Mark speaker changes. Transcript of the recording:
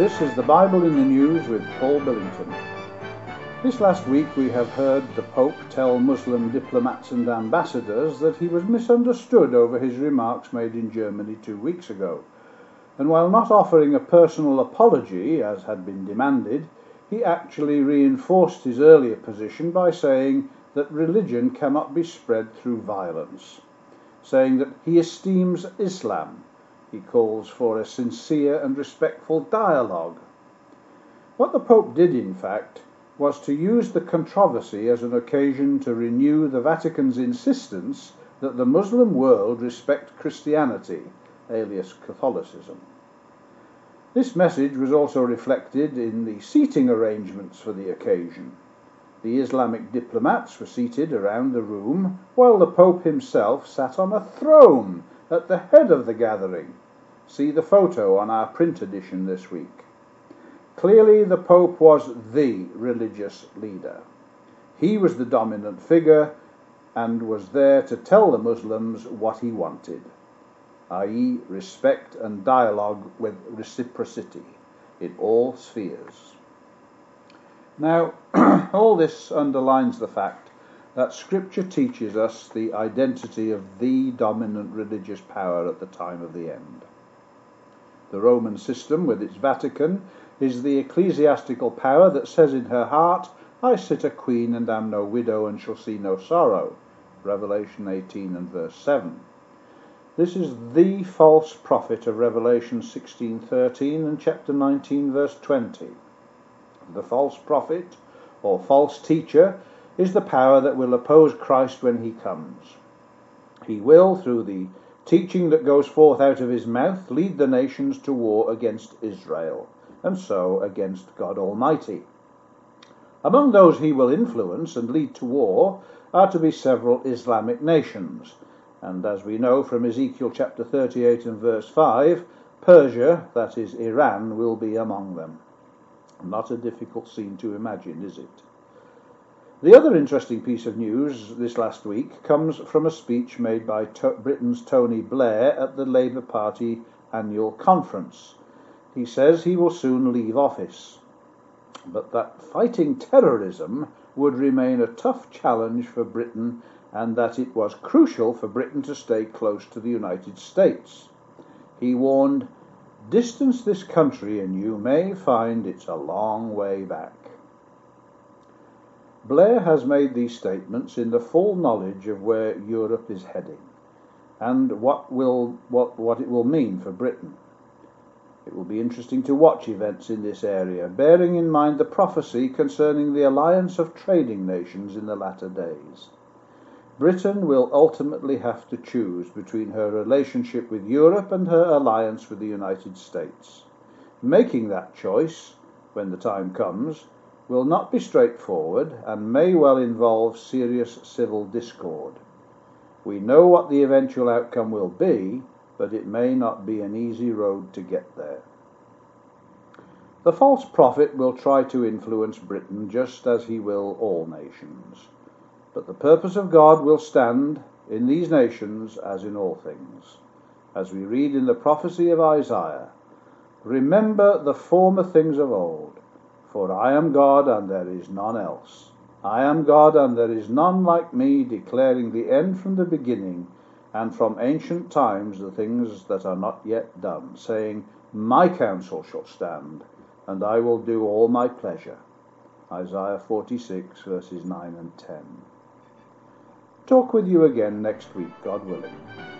Speaker 1: This is the Bible in the News with Paul Billington. This last week we have heard the Pope tell Muslim diplomats and ambassadors that he was misunderstood over his remarks made in Germany two weeks ago. And while not offering a personal apology, as had been demanded, he actually reinforced his earlier position by saying that religion cannot be spread through violence, saying that he esteems Islam he calls for a sincere and respectful dialogue. What the Pope did, in fact, was to use the controversy as an occasion to renew the Vatican's insistence that the Muslim world respect Christianity, alias Catholicism. This message was also reflected in the seating arrangements for the occasion. The Islamic diplomats were seated around the room, while the Pope himself sat on a throne at the head of the gathering. See the photo on our print edition this week. Clearly, the Pope was the religious leader. He was the dominant figure and was there to tell the Muslims what he wanted, i.e., respect and dialogue with reciprocity in all spheres. Now, all this underlines the fact that Scripture teaches us the identity of the dominant religious power at the time of the end. The Roman system, with its Vatican, is the ecclesiastical power that says in her heart, I sit a queen and am no widow and shall see no sorrow. Revelation 18 and verse 7. This is the false prophet of Revelation 16:13 and chapter 19 verse 20. The false prophet or false teacher is the power that will oppose Christ when he comes. He will, through the teaching that goes forth out of his mouth, lead the nations to war against Israel, and so against God Almighty. Among those he will influence and lead to war are to be several Islamic nations, and as we know from Ezekiel chapter 38 and verse 5, Persia, that is Iran, will be among them. Not a difficult scene to imagine, is it? The other interesting piece of news this last week comes from a speech made by to- Britain's Tony Blair at the Labour Party annual conference. He says he will soon leave office, but that fighting terrorism would remain a tough challenge for Britain and that it was crucial for Britain to stay close to the United States. He warned, Distance this country and you may find it's a long way back. Blair has made these statements in the full knowledge of where Europe is heading and what, will, what, what it will mean for Britain. It will be interesting to watch events in this area, bearing in mind the prophecy concerning the alliance of trading nations in the latter days. Britain will ultimately have to choose between her relationship with Europe and her alliance with the United States. Making that choice, when the time comes, will not be straightforward and may well involve serious civil discord. We know what the eventual outcome will be, but it may not be an easy road to get there. The false prophet will try to influence Britain just as he will all nations. But the purpose of God will stand in these nations as in all things. As we read in the prophecy of Isaiah, Remember the former things of old for I am God and there is none else. I am God and there is none like me, declaring the end from the beginning, and from ancient times the things that are not yet done, saying, My counsel shall stand, and I will do all my pleasure. Isaiah 46, verses 9 and 10. Talk with you again next week, God willing.